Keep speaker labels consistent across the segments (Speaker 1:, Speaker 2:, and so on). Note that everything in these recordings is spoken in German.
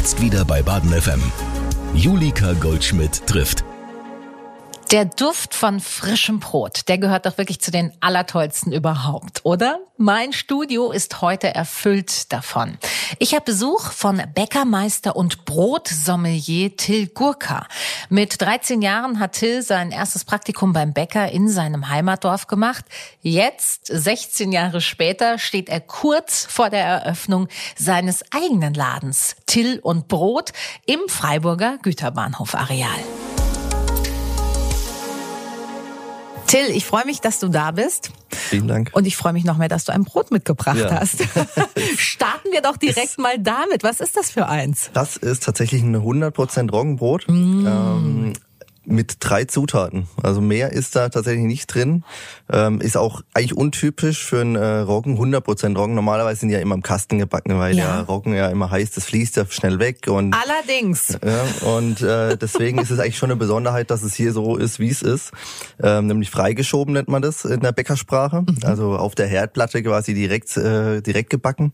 Speaker 1: Jetzt wieder bei Baden FM. Julika Goldschmidt trifft.
Speaker 2: Der Duft von frischem Brot, der gehört doch wirklich zu den allertollsten überhaupt, oder? Mein Studio ist heute erfüllt davon. Ich habe Besuch von Bäckermeister und Brotsommelier Till Gurka. Mit 13 Jahren hat Till sein erstes Praktikum beim Bäcker in seinem Heimatdorf gemacht. Jetzt, 16 Jahre später, steht er kurz vor der Eröffnung seines eigenen Ladens Till und Brot im Freiburger Güterbahnhof Areal. Till, ich freue mich, dass du da bist.
Speaker 3: Vielen Dank.
Speaker 2: Und ich freue mich noch mehr, dass du ein Brot mitgebracht ja. hast. Starten wir doch direkt mal damit. Was ist das für eins?
Speaker 3: Das ist tatsächlich ein 100% Roggenbrot. Mm. Ähm, mit drei Zutaten. Also mehr ist da tatsächlich nicht drin. Ähm, ist auch eigentlich untypisch für einen äh, Roggen, 100% Roggen. Normalerweise sind ja immer im Kasten gebacken, weil ja. der Roggen ja immer heiß, das fließt ja schnell weg. Und,
Speaker 2: Allerdings.
Speaker 3: Ja, und äh, deswegen ist es eigentlich schon eine Besonderheit, dass es hier so ist, wie es ist. Ähm, nämlich freigeschoben nennt man das in der Bäckersprache. Mhm. Also auf der Herdplatte quasi direkt, äh, direkt gebacken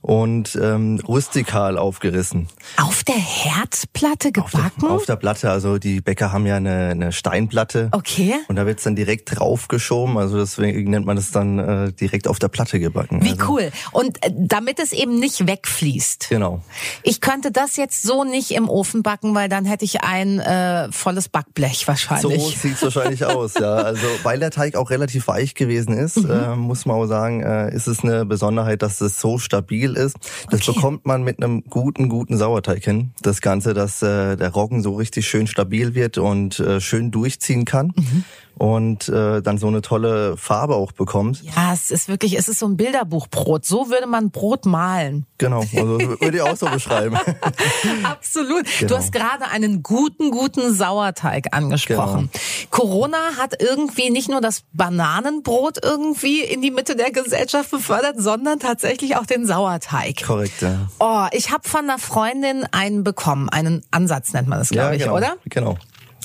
Speaker 3: und ähm, rustikal aufgerissen.
Speaker 2: Auf der Herdplatte gebacken?
Speaker 3: Auf der, auf der Platte, also die Bäcker haben ja eine, eine Steinplatte.
Speaker 2: Okay.
Speaker 3: Und da wird's dann direkt draufgeschoben. Also deswegen nennt man das dann äh, direkt auf der Platte gebacken.
Speaker 2: Wie
Speaker 3: also.
Speaker 2: cool. Und äh, damit es eben nicht wegfließt.
Speaker 3: Genau.
Speaker 2: Ich könnte das jetzt so nicht im Ofen backen, weil dann hätte ich ein äh, volles Backblech wahrscheinlich.
Speaker 3: So sieht's wahrscheinlich aus, ja. Also weil der Teig auch relativ weich gewesen ist, mhm. äh, muss man auch sagen, äh, ist es eine Besonderheit, dass es so stabil ist. Das okay. bekommt man mit einem guten, guten Sauerteig hin. Das Ganze, dass äh, der Roggen so richtig schön stabil wird und und äh, schön durchziehen kann. Mhm und äh, dann so eine tolle Farbe auch bekommt.
Speaker 2: Ja, es ist wirklich, es ist so ein Bilderbuchbrot. So würde man Brot malen.
Speaker 3: Genau, also würde ich auch so beschreiben.
Speaker 2: Absolut. Genau. Du hast gerade einen guten, guten Sauerteig angesprochen. Genau. Corona hat irgendwie nicht nur das Bananenbrot irgendwie in die Mitte der Gesellschaft befördert, sondern tatsächlich auch den Sauerteig.
Speaker 3: Korrekt, ja.
Speaker 2: Oh, ich habe von einer Freundin einen bekommen, einen Ansatz nennt man das, glaube ja,
Speaker 3: genau,
Speaker 2: ich, oder?
Speaker 3: Genau.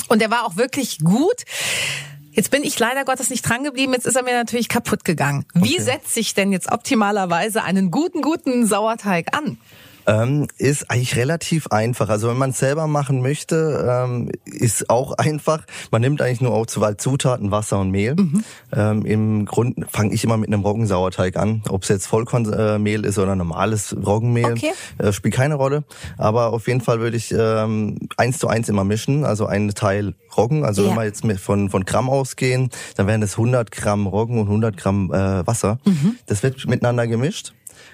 Speaker 2: Und der war auch wirklich gut. Jetzt bin ich leider Gottes nicht dran geblieben, jetzt ist er mir natürlich kaputt gegangen. Wie okay. setze ich denn jetzt optimalerweise einen guten, guten Sauerteig an?
Speaker 3: Ähm, ist eigentlich relativ einfach. Also wenn man es selber machen möchte, ähm, ist auch einfach. Man nimmt eigentlich nur auch zwei Zutaten, Wasser und Mehl. Mhm. Ähm, Im Grund fange ich immer mit einem Roggensauerteig an. Ob es jetzt Vollkornmehl ist oder normales Roggenmehl, okay. äh, spielt keine Rolle. Aber auf jeden Fall würde ich ähm, eins zu eins immer mischen. Also einen Teil Roggen. Also ja. wenn wir jetzt von, von Gramm ausgehen, dann wären es 100 Gramm Roggen und 100 Gramm äh, Wasser. Mhm. Das wird miteinander gemischt.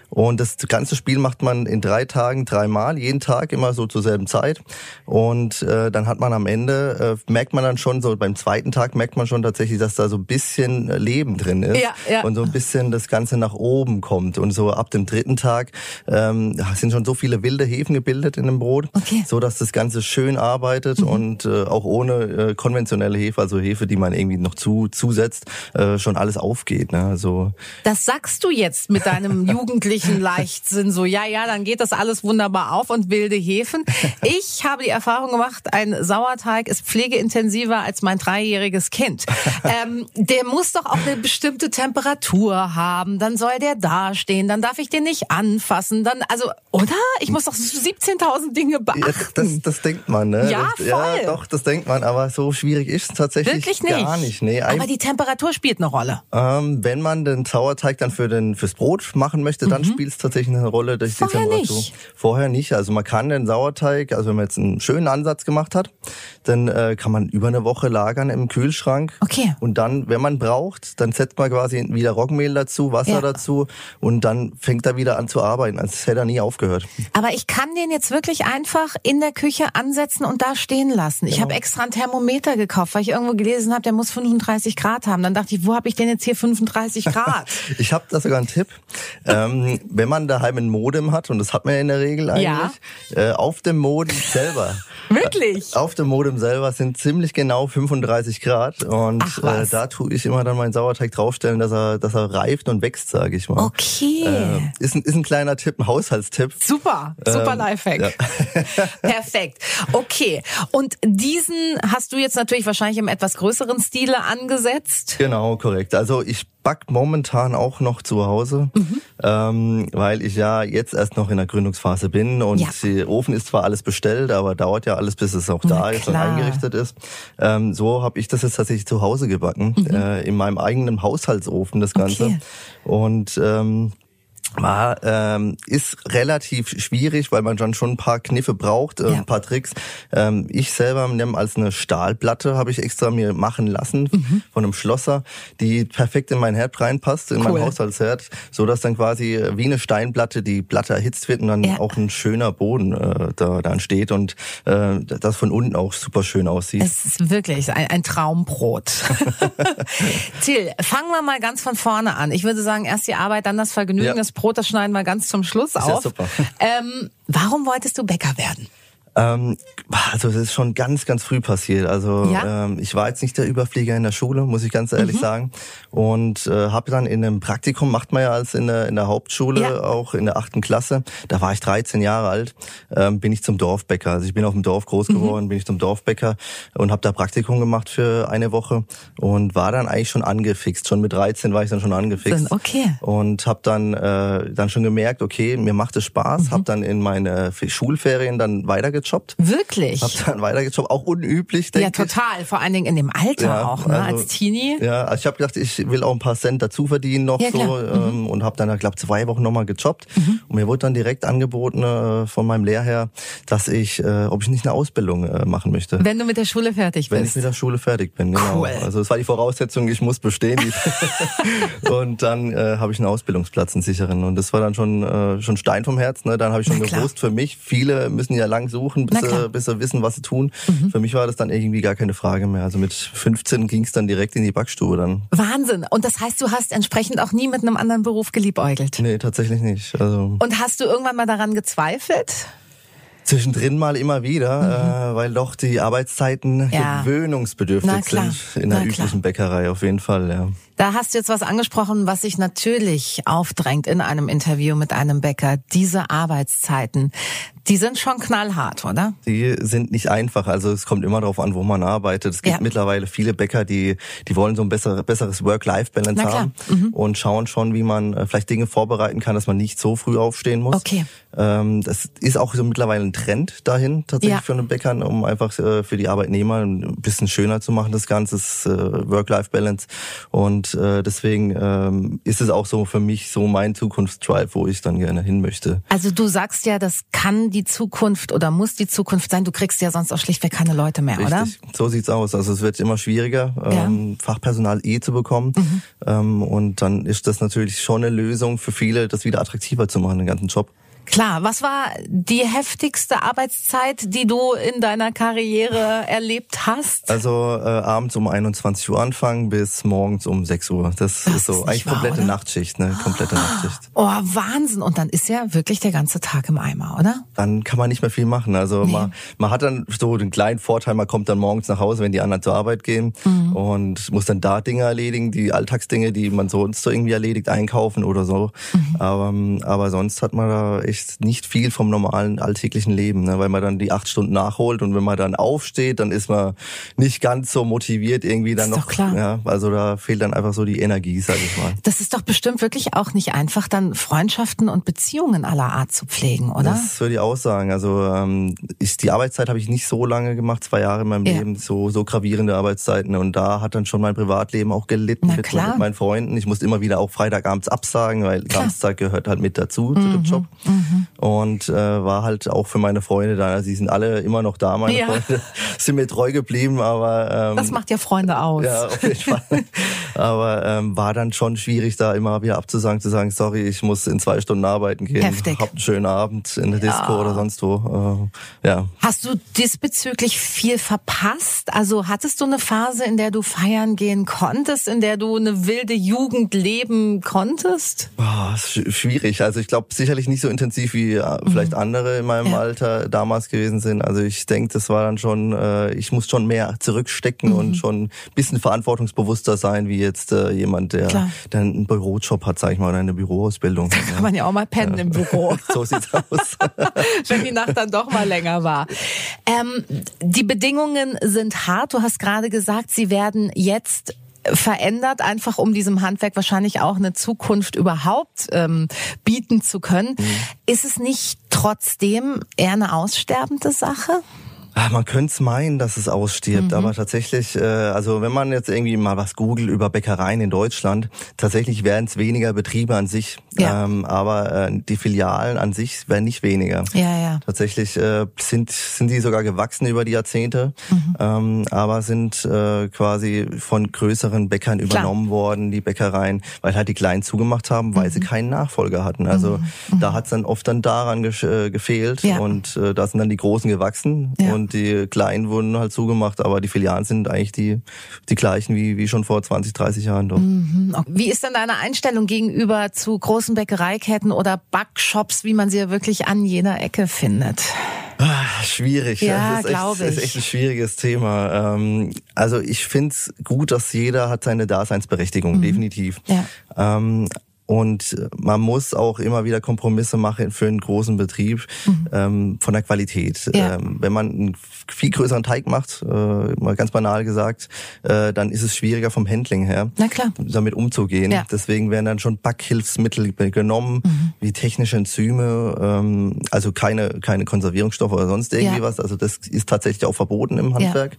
Speaker 3: Und das ganze Spiel macht man in drei Tagen dreimal, jeden Tag immer so zur selben Zeit. Und äh, dann hat man am Ende, äh, merkt man dann schon so, beim zweiten Tag merkt man schon tatsächlich, dass da so ein bisschen Leben drin ist.
Speaker 2: Ja, ja.
Speaker 3: Und so ein bisschen das Ganze nach oben kommt. Und so ab dem dritten Tag ähm, sind schon so viele wilde Hefen gebildet in dem Brot,
Speaker 2: okay.
Speaker 3: so dass das Ganze schön arbeitet mhm. und äh, auch ohne äh, konventionelle Hefe, also Hefe, die man irgendwie noch zu, zusetzt, äh, schon alles aufgeht. Ne? Also,
Speaker 2: das sagst du jetzt mit deinem Jugendlichen jugendlichen Leichtsinn so, ja, ja, dann geht das alles wunderbar auf und wilde Hefen. Ich habe die Erfahrung gemacht, ein Sauerteig ist pflegeintensiver als mein dreijähriges Kind. Ähm, der muss doch auch eine bestimmte Temperatur haben, dann soll der dastehen, dann darf ich den nicht anfassen, dann, also, oder? Ich muss doch 17.000 Dinge beachten. Ja,
Speaker 3: das, das denkt man, ne?
Speaker 2: Ja,
Speaker 3: voll. ja, doch, das denkt man, aber so schwierig ist es tatsächlich
Speaker 2: Wirklich nicht.
Speaker 3: gar nicht. Nee,
Speaker 2: aber die Temperatur spielt eine Rolle.
Speaker 3: Ähm, wenn man den Sauerteig dann für den, fürs Brot machen möchte, dann mhm. Spielt es tatsächlich eine Rolle durch
Speaker 2: Vorher
Speaker 3: die Temperatur.
Speaker 2: Nicht.
Speaker 3: Vorher nicht. Also man kann den Sauerteig, also wenn man jetzt einen schönen Ansatz gemacht hat, dann äh, kann man über eine Woche lagern im Kühlschrank.
Speaker 2: Okay.
Speaker 3: Und dann, wenn man braucht, dann setzt man quasi wieder Roggenmehl dazu, Wasser ja. dazu und dann fängt er wieder an zu arbeiten, als hätte er nie aufgehört.
Speaker 2: Aber ich kann den jetzt wirklich einfach in der Küche ansetzen und da stehen lassen. Genau. Ich habe extra ein Thermometer gekauft, weil ich irgendwo gelesen habe, der muss 35 Grad haben. Dann dachte ich, wo habe ich denn jetzt hier 35 Grad?
Speaker 3: ich habe da sogar einen Tipp. ähm, wenn man daheim ein Modem hat, und das hat man ja in der Regel eigentlich, ja. äh, auf dem Modem selber.
Speaker 2: Wirklich?
Speaker 3: Äh, auf dem Modem selber sind ziemlich genau 35 Grad. Und äh, da tue ich immer dann meinen Sauerteig draufstellen, dass er, dass er reift und wächst, sage ich mal.
Speaker 2: Okay.
Speaker 3: Äh, ist, ein, ist ein kleiner Tipp, ein Haushaltstipp.
Speaker 2: Super, super ähm, Lifehack. Ja. Perfekt. Okay. Und diesen hast du jetzt natürlich wahrscheinlich im etwas größeren Stile angesetzt.
Speaker 3: Genau, korrekt. Also ich back momentan auch noch zu Hause, mhm. ähm, weil ich ja jetzt erst noch in der Gründungsphase bin und ja. der Ofen ist zwar alles bestellt, aber dauert ja alles, bis es auch da ist und eingerichtet ist. Ähm, so habe ich das jetzt tatsächlich zu Hause gebacken, mhm. äh, in meinem eigenen Haushaltsofen das Ganze. Okay. Und ähm, war, ähm, ist relativ schwierig, weil man dann schon ein paar Kniffe braucht, äh, ja. ein paar Tricks. Ähm, ich selber nehme als eine Stahlplatte, habe ich extra mir machen lassen mhm. von einem Schlosser, die perfekt in mein Herd reinpasst, in cool. mein Haushaltsherd, so dass dann quasi wie eine Steinplatte die Platte erhitzt wird und dann ja. auch ein schöner Boden äh, da, da entsteht und äh, das von unten auch super schön aussieht.
Speaker 2: Es ist wirklich ein, ein Traumbrot. Till, fangen wir mal ganz von vorne an. Ich würde sagen, erst die Arbeit, dann das Vergnügen, ja. das Brot, das schneiden wir ganz zum Schluss auf. Ja, super. Ähm, warum wolltest du Bäcker werden?
Speaker 3: Ähm, also das ist schon ganz, ganz früh passiert. Also ja? ähm, ich war jetzt nicht der Überflieger in der Schule, muss ich ganz ehrlich mhm. sagen. Und äh, habe dann in einem Praktikum, macht man ja als in der, in der Hauptschule, ja. auch in der achten Klasse, da war ich 13 Jahre alt, ähm, bin ich zum Dorfbäcker. Also ich bin auf dem Dorf groß mhm. geworden, mhm. bin ich zum Dorfbäcker und habe da Praktikum gemacht für eine Woche und war dann eigentlich schon angefixt. Schon mit 13 war ich dann schon angefixt.
Speaker 2: Okay.
Speaker 3: Und habe dann, äh, dann schon gemerkt, okay, mir macht es Spaß, mhm. habe dann in meine Schulferien dann weitergezogen weitergejobbt.
Speaker 2: Wirklich?
Speaker 3: Hab dann weitergejobbt, auch unüblich, denke
Speaker 2: Ja, total. Vor allen Dingen in dem Alter ja, auch, ne? Also, als Teenie.
Speaker 3: Ja, also ich habe gedacht, ich will auch ein paar Cent dazu verdienen noch ja, so ähm, mhm. und habe dann, glaube zwei Wochen nochmal gejobbt. Mhm. Und mir wurde dann direkt angeboten äh, von meinem Lehrherr, dass ich, äh, ob ich nicht eine Ausbildung äh, machen möchte.
Speaker 2: Wenn du mit der Schule fertig bist.
Speaker 3: Wenn ich mit der Schule fertig bin, genau. Cool. Also es war die Voraussetzung, ich muss bestehen. und dann äh, habe ich einen Ausbildungsplatz, einen sicheren. Und das war dann schon äh, schon Stein vom Herz. Ne? Dann habe ich schon gewusst, für mich, viele müssen ja lang suchen suchen, bis sie, bis sie wissen, was sie tun. Mhm. Für mich war das dann irgendwie gar keine Frage mehr. Also mit 15 ging es dann direkt in die Backstube dann.
Speaker 2: Wahnsinn. Und das heißt, du hast entsprechend auch nie mit einem anderen Beruf geliebäugelt?
Speaker 3: Nee, tatsächlich nicht. Also
Speaker 2: Und hast du irgendwann mal daran gezweifelt?
Speaker 3: Zwischendrin mal immer wieder, mhm. äh, weil doch die Arbeitszeiten ja. gewöhnungsbedürftig sind in der Na üblichen klar. Bäckerei auf jeden Fall. Ja.
Speaker 2: Da hast du jetzt was angesprochen, was sich natürlich aufdrängt in einem Interview mit einem Bäcker. Diese Arbeitszeiten, die sind schon knallhart, oder?
Speaker 3: Die sind nicht einfach. Also es kommt immer darauf an, wo man arbeitet. Es gibt ja. mittlerweile viele Bäcker, die, die wollen so ein besser, besseres Work-Life-Balance haben mhm. und schauen schon, wie man äh, vielleicht Dinge vorbereiten kann, dass man nicht so früh aufstehen muss.
Speaker 2: Okay.
Speaker 3: Ähm, das ist auch so mittlerweile ein Trend dahin, tatsächlich ja. für einen Bäckern, um einfach äh, für die Arbeitnehmer ein bisschen schöner zu machen, das Ganze, äh, Work-Life-Balance. Und und äh, deswegen ähm, ist es auch so für mich so mein Zukunftsdrive, wo ich dann gerne hin möchte.
Speaker 2: Also du sagst ja, das kann die Zukunft oder muss die Zukunft sein. Du kriegst ja sonst auch schlichtweg keine Leute mehr, Richtig. oder?
Speaker 3: So sieht's aus. Also es wird immer schwieriger, ja. ähm, Fachpersonal eh zu bekommen. Mhm. Ähm, und dann ist das natürlich schon eine Lösung für viele, das wieder attraktiver zu machen, den ganzen Job.
Speaker 2: Klar, was war die heftigste Arbeitszeit, die du in deiner Karriere erlebt hast?
Speaker 3: Also äh, abends um 21 Uhr anfangen bis morgens um 6 Uhr. Das, das ist so ist eigentlich wahr, komplette oder? Nachtschicht, ne? Komplette Nachtschicht.
Speaker 2: Oh, Wahnsinn. Und dann ist ja wirklich der ganze Tag im Eimer, oder?
Speaker 3: Dann kann man nicht mehr viel machen. Also nee. man, man hat dann so den kleinen Vorteil, man kommt dann morgens nach Hause, wenn die anderen zur Arbeit gehen mhm. und muss dann da Dinge erledigen, die Alltagsdinge, die man sonst so irgendwie erledigt, einkaufen oder so. Mhm. Aber, aber sonst hat man da echt echt nicht viel vom normalen alltäglichen Leben, ne? weil man dann die acht Stunden nachholt und wenn man dann aufsteht, dann ist man nicht ganz so motiviert irgendwie dann ist noch. Doch klar. Ja, also da fehlt dann einfach so die Energie, sag ich mal.
Speaker 2: Das ist doch bestimmt wirklich auch nicht einfach, dann Freundschaften und Beziehungen aller Art zu pflegen, oder?
Speaker 3: Das würde ich auch sagen. Also ähm, ich, die Arbeitszeit habe ich nicht so lange gemacht, zwei Jahre in meinem ja. Leben, so so gravierende Arbeitszeiten und da hat dann schon mein Privatleben auch gelitten mit, mit, meinen Freunden. Ich musste immer wieder auch Freitagabends absagen, weil. Samstag gehört halt mit dazu mhm. zu dem. Job. Mhm. Mhm. Und äh, war halt auch für meine Freunde da. Also, sie sind alle immer noch da, meine ja. Freunde. Sind mir treu geblieben, aber... Ähm,
Speaker 2: das macht ja Freunde aus.
Speaker 3: Ja, auf jeden Fall. aber ähm, war dann schon schwierig, da immer wieder abzusagen, zu sagen, sorry, ich muss in zwei Stunden arbeiten gehen.
Speaker 2: Heftig.
Speaker 3: Hab einen schönen Abend in der ja. Disco oder sonst wo. Äh, ja.
Speaker 2: Hast du diesbezüglich viel verpasst? Also hattest du eine Phase, in der du feiern gehen konntest, in der du eine wilde Jugend leben konntest?
Speaker 3: Boah, schwierig. Also ich glaube sicherlich nicht so intensiv intensiv wie äh, vielleicht mhm. andere in meinem ja. Alter damals gewesen sind. Also ich denke, das war dann schon, äh, ich muss schon mehr zurückstecken mhm. und schon ein bisschen verantwortungsbewusster sein, wie jetzt äh, jemand, der, der einen Bürojob hat, sag ich mal, oder eine Büroausbildung.
Speaker 2: Da kann man ja auch mal pennen ja. im Büro.
Speaker 3: so sieht's aus.
Speaker 2: Wenn die Nacht dann doch mal länger war. Ähm, die Bedingungen sind hart. Du hast gerade gesagt, sie werden jetzt verändert, einfach um diesem Handwerk wahrscheinlich auch eine Zukunft überhaupt ähm, bieten zu können. Mhm. Ist es nicht trotzdem eher eine aussterbende Sache?
Speaker 3: Ach, man könnte es meinen, dass es ausstirbt, mhm. aber tatsächlich, äh, also wenn man jetzt irgendwie mal was googelt über Bäckereien in Deutschland, tatsächlich werden es weniger Betriebe an sich, ja. ähm, aber äh, die Filialen an sich werden nicht weniger.
Speaker 2: Ja, ja.
Speaker 3: Tatsächlich äh, sind sind die sogar gewachsen über die Jahrzehnte, mhm. ähm, aber sind äh, quasi von größeren Bäckern Klar. übernommen worden, die Bäckereien, weil halt die Kleinen zugemacht haben, weil mhm. sie keinen Nachfolger hatten. Also mhm. da hat es dann oft dann daran ge äh, gefehlt ja. und äh, da sind dann die Großen gewachsen ja. und die kleinen wurden halt zugemacht, aber die Filialen sind eigentlich die, die gleichen wie, wie schon vor 20, 30 Jahren doch. Mhm.
Speaker 2: Wie ist denn deine Einstellung gegenüber zu großen Bäckereiketten oder Backshops, wie man sie ja wirklich an jeder Ecke findet?
Speaker 3: Ah, schwierig.
Speaker 2: Ja, glaube ich.
Speaker 3: Das ist echt ein schwieriges Thema. Ähm, also ich finde es gut, dass jeder hat seine Daseinsberechtigung, mhm. definitiv. Ja. Ähm, und man muss auch immer wieder Kompromisse machen für einen großen Betrieb mhm. ähm, von der Qualität. Ja. Ähm, wenn man einen viel größeren Teig macht, äh, mal ganz banal gesagt, äh, dann ist es schwieriger vom Handling her, damit umzugehen. Ja. Deswegen werden dann schon Backhilfsmittel genommen, mhm. wie technische Enzyme, ähm, also keine keine Konservierungsstoffe oder sonst irgendwie ja. was. Also das ist tatsächlich auch verboten im Handwerk.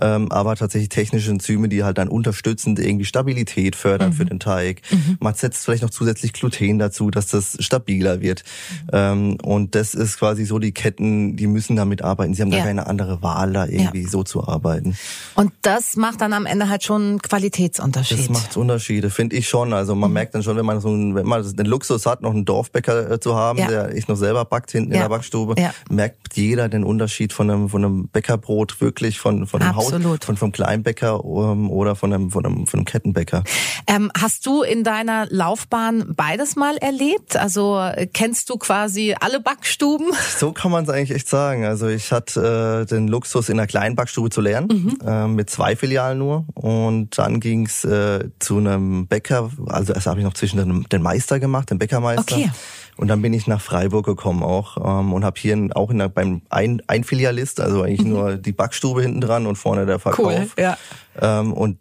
Speaker 3: Ähm, aber tatsächlich technische Enzyme, die halt dann unterstützend irgendwie Stabilität fördern mhm. für den Teig. Mhm. Man setzt vielleicht noch noch zusätzlich Gluten dazu, dass das stabiler wird. Mhm. Ähm, und das ist quasi so, die Ketten, die müssen damit arbeiten. Sie haben ja. gar keine andere Wahl, da irgendwie ja. so zu arbeiten.
Speaker 2: Und das macht dann am Ende halt schon einen Qualitätsunterschied.
Speaker 3: Das macht Unterschiede, finde ich schon. Also man mhm. merkt dann schon, wenn man so einen, wenn man den Luxus hat, noch einen Dorfbäcker äh, zu haben, ja. der ich noch selber backt hinten in der Backstube, merkt jeder den Unterschied von einem, von einem Bäckerbrot wirklich von, von einem Haus, von, vom Kleinbäcker um, oder von einem, von einem, von einem Kettenbäcker.
Speaker 2: Ähm, hast du in deiner Laufbahn Laufbahn beides mal erlebt? Also äh, kennst du quasi alle Backstuben?
Speaker 3: So kann man es eigentlich echt sagen. Also ich hatte äh, den Luxus, in einer kleinen Backstube zu lernen, mhm. äh, mit zwei Filialen nur. Und dann ging's äh, zu einem Bäcker, also erst habe ich noch zwischen den, den Meister gemacht, den Bäckermeister. Okay. Und dann bin ich nach Freiburg gekommen auch ähm, und habe hier auch in der, beim ein, ein Filialist, also eigentlich mhm. nur die Backstube hinten dran und vorne der Verkauf. Cool, ja. Ähm, und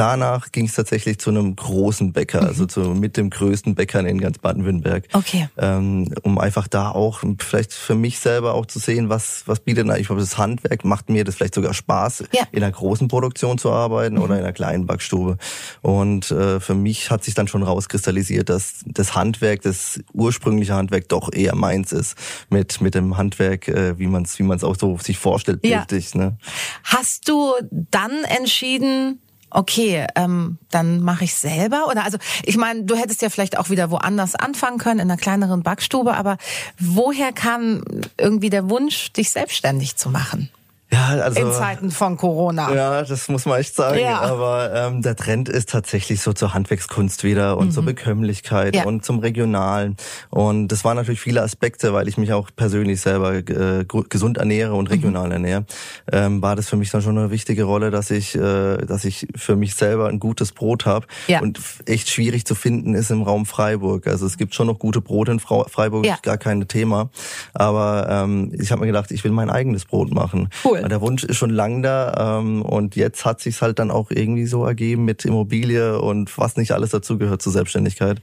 Speaker 3: danach ging es tatsächlich zu einem großen Bäcker, also mhm. zu, mit dem größten Bäcker in ganz Baden-Württemberg.
Speaker 2: Okay.
Speaker 3: Ähm, um einfach da auch vielleicht für mich selber auch zu sehen, was, was bietet eigentlich das Handwerk, macht mir das vielleicht sogar Spaß, ja. in einer großen Produktion zu arbeiten mhm. oder in einer kleinen Backstube. Und äh, für mich hat sich dann schon rauskristallisiert, dass das Handwerk, das ursprüngliche Handwerk doch eher meins ist, mit, mit dem Handwerk, äh, wie man es wie man's auch so sich vorstellt, bildlich. Ja. Ne?
Speaker 2: Hast du dann entschieden, okay, ähm, dann mache ich selber? Oder also, ich meine, du hättest ja vielleicht auch wieder woanders anfangen können, in einer kleineren Backstube, aber woher kam irgendwie der Wunsch, dich selbstständig zu machen?
Speaker 3: Ja, also,
Speaker 2: in Zeiten von Corona.
Speaker 3: Ja, das muss man echt sagen. Ja. Aber ähm, der Trend ist tatsächlich so zur Handwerkskunst wieder und mhm. zur Bekömmlichkeit ja. und zum Regionalen. Und das waren natürlich viele Aspekte, weil ich mich auch persönlich selber äh, gesund ernähre und regional mhm. ernähre. Ähm, war das für mich dann schon eine wichtige Rolle, dass ich, äh, dass ich für mich selber ein gutes Brot habe. Ja. Und echt schwierig zu finden ist im Raum Freiburg. Also es gibt schon noch gute Brote in Freiburg, ja. gar kein Thema. Aber ähm, ich habe mir gedacht, ich will mein eigenes Brot machen. Cool. Der Wunsch ist schon lang da ähm, und jetzt hat sich's halt dann auch irgendwie so ergeben mit Immobilie und was nicht alles dazu gehört zur Selbstständigkeit.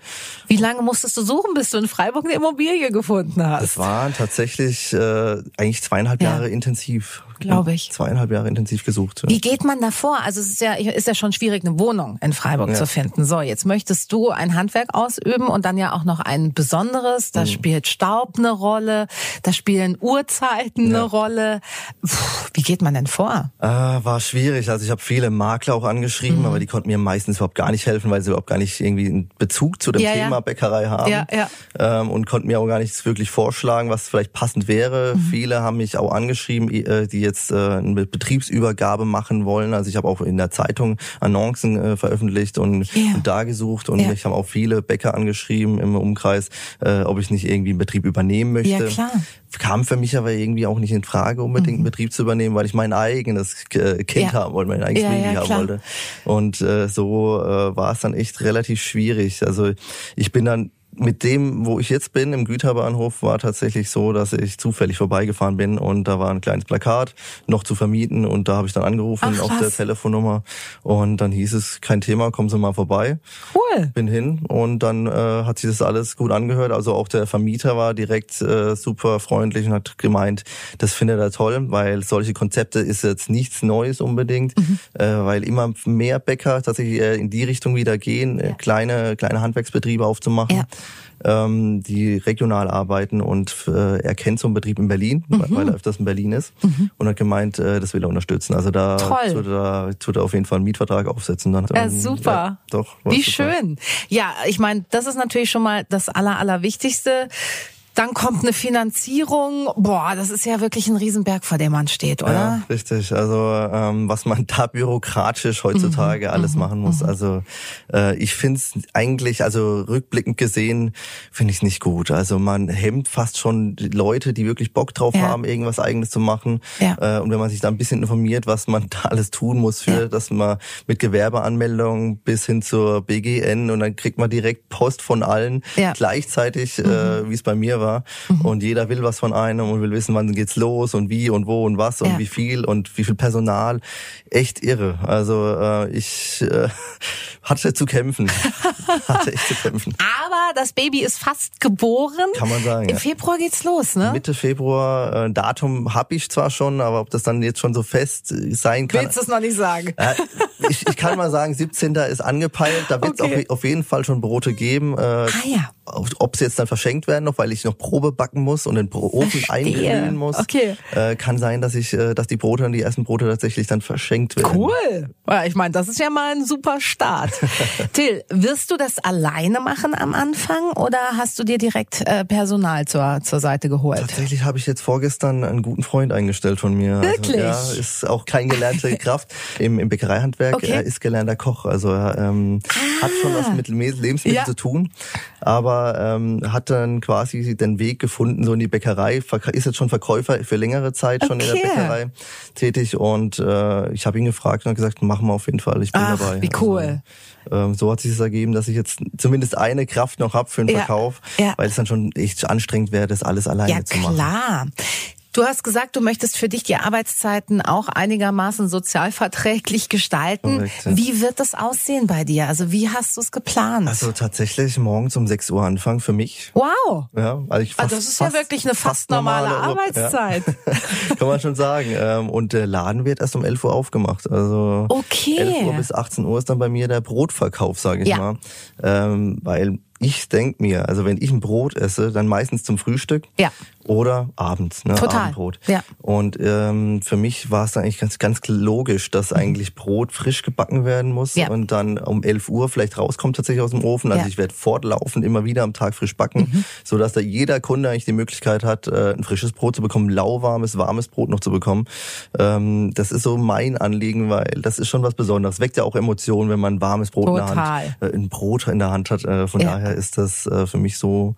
Speaker 2: Wie lange musstest du suchen, bis du in Freiburg eine Immobilie gefunden hast?
Speaker 3: Das waren tatsächlich äh, eigentlich zweieinhalb ja. Jahre intensiv
Speaker 2: glaube ich.
Speaker 3: Zweieinhalb Jahre intensiv gesucht.
Speaker 2: Ja. Wie geht man da vor? Also es ist ja, ist ja schon schwierig, eine Wohnung in Freiburg ja. zu finden. So, jetzt möchtest du ein Handwerk ausüben und dann ja auch noch ein besonderes. Da mhm. spielt Staub eine Rolle, da spielen Uhrzeiten ja. eine Rolle. Puh, wie geht man denn vor?
Speaker 3: Äh, war schwierig. Also ich habe viele Makler auch angeschrieben, mhm. aber die konnten mir meistens überhaupt gar nicht helfen, weil sie überhaupt gar nicht irgendwie einen Bezug zu dem Thema Bäckerei haben. Ja, ja. Ähm, und konnten mir auch gar nichts wirklich vorschlagen, was vielleicht passend wäre. Mhm. Viele haben mich auch angeschrieben, äh, die jetzt äh, eine Betriebsübergabe machen wollen. Also ich habe auch in der Zeitung Annoncen äh, veröffentlicht und, yeah. und da gesucht und yeah. ich habe auch viele Bäcker angeschrieben im Umkreis, äh, ob ich nicht irgendwie einen Betrieb übernehmen möchte. Ja, klar. Kam für mich aber irgendwie auch nicht in Frage, unbedingt einen mhm. Betrieb zu übernehmen, weil ich mein eigenes äh, Kind ja. haben wollte, mein eigenes ja, Baby ja, haben wollte. Und äh, so äh, war es dann echt relativ schwierig. Also ich bin dann mit dem, wo ich jetzt bin, im Güterbahnhof, war tatsächlich so, dass ich zufällig vorbeigefahren bin und da war ein kleines Plakat noch zu vermieten und da habe ich dann angerufen
Speaker 2: Ach,
Speaker 3: auf der Telefonnummer und dann hieß es, kein Thema, kommen Sie mal vorbei.
Speaker 2: Cool.
Speaker 3: Bin hin und dann äh, hat sich das alles gut angehört. Also auch der Vermieter war direkt äh, super freundlich und hat gemeint, das findet er toll, weil solche Konzepte ist jetzt nichts Neues unbedingt,
Speaker 2: Mhm.
Speaker 3: äh, weil immer mehr Bäcker tatsächlich äh, in die Richtung wieder gehen, äh,
Speaker 2: Ja.
Speaker 3: kleine kleine Handwerksbetriebe aufzumachen.
Speaker 2: Ja.
Speaker 3: Ähm, die regional arbeiten und äh, er kennt so einen Betrieb in Berlin,
Speaker 2: Mhm.
Speaker 3: weil er öfters in Berlin ist und hat gemeint, äh, das will er unterstützen. Also da tut er, tut er auf jeden Fall einen Mietvertrag aufsetzen. Dann,
Speaker 2: Ja,
Speaker 3: Ähm,
Speaker 2: super.
Speaker 3: Ja, doch.
Speaker 2: Wie
Speaker 3: super.
Speaker 2: schön. Ja, ich meine, das ist natürlich schon mal das Aller, Allerwichtigste. Dann kommt eine Finanzierung. Boah, das ist ja wirklich ein Riesenberg, vor dem man steht, oder?
Speaker 3: Ja, richtig. Also ähm, was man da bürokratisch heutzutage alles machen muss. Also äh, ich finde es eigentlich, also rückblickend gesehen, finde ich es nicht gut. Also man hemmt fast schon die Leute, die wirklich Bock drauf
Speaker 2: Ja.
Speaker 3: haben, irgendwas eigenes zu machen.
Speaker 2: Ja.
Speaker 3: Äh, und wenn man sich da ein bisschen informiert, was man da alles tun muss für,
Speaker 2: Ja.
Speaker 3: dass man mit Gewerbeanmeldung bis hin zur BGN und dann kriegt man direkt Post von allen
Speaker 2: Ja. Mhm.
Speaker 3: gleichzeitig, äh, wie es bei mir war. Und jeder will was von einem und will wissen, wann geht's los und wie und wo und was und
Speaker 2: Ja.
Speaker 3: wie viel und wie viel Personal. Echt irre. Also äh, ich äh, hatte zu kämpfen. hatte echt zu kämpfen.
Speaker 2: Aber das Baby ist fast geboren.
Speaker 3: Kann man sagen,
Speaker 2: Im
Speaker 3: ja.
Speaker 2: Februar geht's los, ne?
Speaker 3: Mitte Februar, äh, Datum habe ich zwar schon, aber ob das dann jetzt schon so fest äh, sein kann.
Speaker 2: Willst du es noch nicht sagen?
Speaker 3: Äh, ich, ich kann mal sagen, 17. ist angepeilt. Da wird es
Speaker 2: Okay.
Speaker 3: auf, auf jeden Fall schon Brote geben. Äh,
Speaker 2: Ah ja.
Speaker 3: Ob sie jetzt dann verschenkt werden noch, weil ich noch Probe backen muss und den Ofen einglühen muss.
Speaker 2: Okay.
Speaker 3: Äh, kann sein, dass ich, äh, dass die Brote die ersten Brote tatsächlich dann verschenkt werden.
Speaker 2: Cool. Ja, ich meine, das ist ja mal ein super Start. Till, wirst du das alleine machen am Anfang oder hast du dir direkt äh, Personal zur, zur Seite geholt?
Speaker 3: Tatsächlich habe ich jetzt vorgestern einen guten Freund eingestellt von mir.
Speaker 2: Wirklich?
Speaker 3: Also, ja, ist auch kein gelernte Kraft im, im Bäckereihandwerk.
Speaker 2: Okay.
Speaker 3: Er ist gelernter Koch, also er ähm, hat schon was mit Lebensmitteln
Speaker 2: Ja.
Speaker 3: zu tun, aber ähm, hat dann quasi den Weg gefunden so in die Bäckerei. Ist jetzt schon Verkäufer für längere Zeit schon in
Speaker 2: Okay.
Speaker 3: der Bäckerei tätig und äh, ich habe ihn gefragt und gesagt, machen wir auf jeden Fall, ich bin
Speaker 2: Ach,
Speaker 3: dabei.
Speaker 2: wie cool.
Speaker 3: Also, ähm, so hat sich es ergeben, dass ich jetzt zumindest eine Kraft noch hab für den
Speaker 2: Ja,
Speaker 3: Verkauf,
Speaker 2: ja.
Speaker 3: weil es dann schon echt anstrengend wäre, das alles alleine
Speaker 2: Ja,
Speaker 3: zu machen.
Speaker 2: klar. Du hast gesagt, du möchtest für dich die Arbeitszeiten auch einigermaßen sozialverträglich gestalten.
Speaker 3: Korrekt, ja.
Speaker 2: Wie wird das aussehen bei dir? Also wie hast du es geplant?
Speaker 3: Also tatsächlich morgens um 6 Uhr anfangen für mich.
Speaker 2: wow.
Speaker 3: Ja, also ich
Speaker 2: Ah,
Speaker 3: fast,
Speaker 2: das ist ja
Speaker 3: fast-
Speaker 2: wirklich eine fast normale
Speaker 3: Ur-
Speaker 2: Arbeitszeit.
Speaker 3: Ja. Kann man schon sagen. Ähm, Und der Laden wird erst um 11 Uhr aufgemacht. Also
Speaker 2: Okay.
Speaker 3: 11 Uhr bis 18 Uhr ist dann bei mir der Brotverkauf, sage ich
Speaker 2: Ja.
Speaker 3: mal. Ähm, weil ich denk mir, also wenn ich ein Brot esse, dann meistens zum Frühstück
Speaker 2: Ja.
Speaker 3: Oder abends, ne?
Speaker 2: Total.
Speaker 3: Abendbrot.
Speaker 2: Ja.
Speaker 3: Und ähm, für mich war es eigentlich ganz, ganz logisch, dass eigentlich Brot frisch gebacken werden muss
Speaker 2: Mhm. Ja.
Speaker 3: und dann um 11 Uhr vielleicht rauskommt tatsächlich aus dem Ofen. Also
Speaker 2: Ja. Mhm.
Speaker 3: ich werde fortlaufend immer wieder am Tag frisch backen, so dass da jeder Kunde eigentlich die Möglichkeit hat, äh, ein frisches Brot zu bekommen, lauwarmes, warmes Brot noch zu bekommen. Ähm, das ist so mein Anliegen, weil das ist schon was Besonderes. Weckt ja auch Emotionen, wenn man ein warmes Brot in der
Speaker 2: Total.
Speaker 3: Hand, äh, ein Brot in der Hand hat. Äh, von
Speaker 2: Ja.
Speaker 3: daher ist das äh, für mich so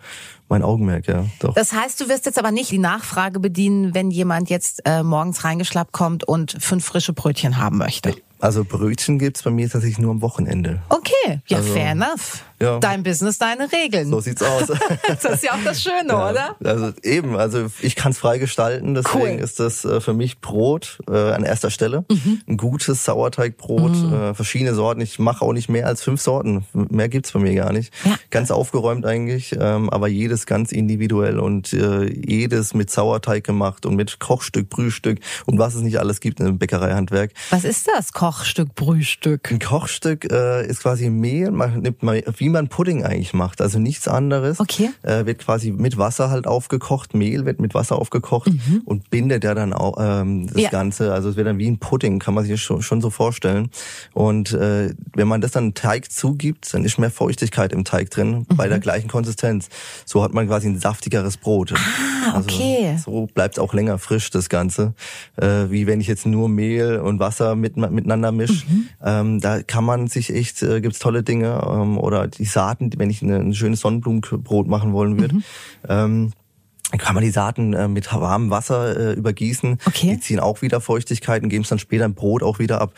Speaker 3: mein Augenmerk, ja. Doch.
Speaker 2: Das heißt, du wirst jetzt aber nicht die Nachfrage bedienen, wenn jemand jetzt äh, morgens reingeschlappt kommt und fünf frische Brötchen haben möchte.
Speaker 3: Also Brötchen gibt's bei mir tatsächlich nur am Wochenende.
Speaker 2: Okay, ja,
Speaker 3: Also,
Speaker 2: fair enough.
Speaker 3: Ja.
Speaker 2: Dein Business, deine Regeln.
Speaker 3: So sieht's aus.
Speaker 2: das ist ja auch das Schöne,
Speaker 3: Ja,
Speaker 2: oder?
Speaker 3: Also eben, also ich kann es frei gestalten, deswegen
Speaker 2: Cool.
Speaker 3: ist das äh, für mich Brot äh, an erster Stelle.
Speaker 2: Mhm.
Speaker 3: Ein gutes Sauerteigbrot, äh, verschiedene Sorten. Ich mache auch nicht mehr als fünf Sorten. Mehr gibt's bei mir gar nicht.
Speaker 2: Ja.
Speaker 3: Ganz aufgeräumt eigentlich, ähm, aber jedes ganz individuell und äh, jedes mit Sauerteig gemacht und mit Kochstück, Brühstück und was es nicht alles gibt im Bäckereihandwerk.
Speaker 2: Was ist das? Kochstück, Brühstück.
Speaker 3: Ein Kochstück äh, ist quasi Mehl, man nimmt mal, wie man Pudding eigentlich macht, also nichts anderes.
Speaker 2: Okay.
Speaker 3: Äh, wird quasi mit Wasser halt aufgekocht, Mehl wird mit Wasser aufgekocht und bindet ja dann auch ähm, das
Speaker 2: Mhm. Ja.
Speaker 3: Ganze. Also es wird dann wie ein Pudding, kann man sich schon, schon so vorstellen. Und äh, wenn man das dann Teig zugibt, dann ist mehr Feuchtigkeit im Teig drin, bei
Speaker 2: Mhm.
Speaker 3: der gleichen Konsistenz. So hat man quasi ein saftigeres Brot.
Speaker 2: Ah, okay.
Speaker 3: Also, so bleibt auch länger frisch das Ganze, äh, wie wenn ich jetzt nur Mehl und Wasser mit, miteinander mische.
Speaker 2: Mhm.
Speaker 3: Ähm, da kann man sich echt, äh, gibt's tolle Dinge ähm, oder die Saaten, wenn ich eine, ein schönes Sonnenblumenbrot machen wollen würde.
Speaker 2: Mhm.
Speaker 3: Ähm, kann man die Saaten äh, mit warmem Wasser äh, übergießen.
Speaker 2: Okay.
Speaker 3: Die ziehen auch wieder Feuchtigkeit und geben es dann später im Brot auch wieder ab.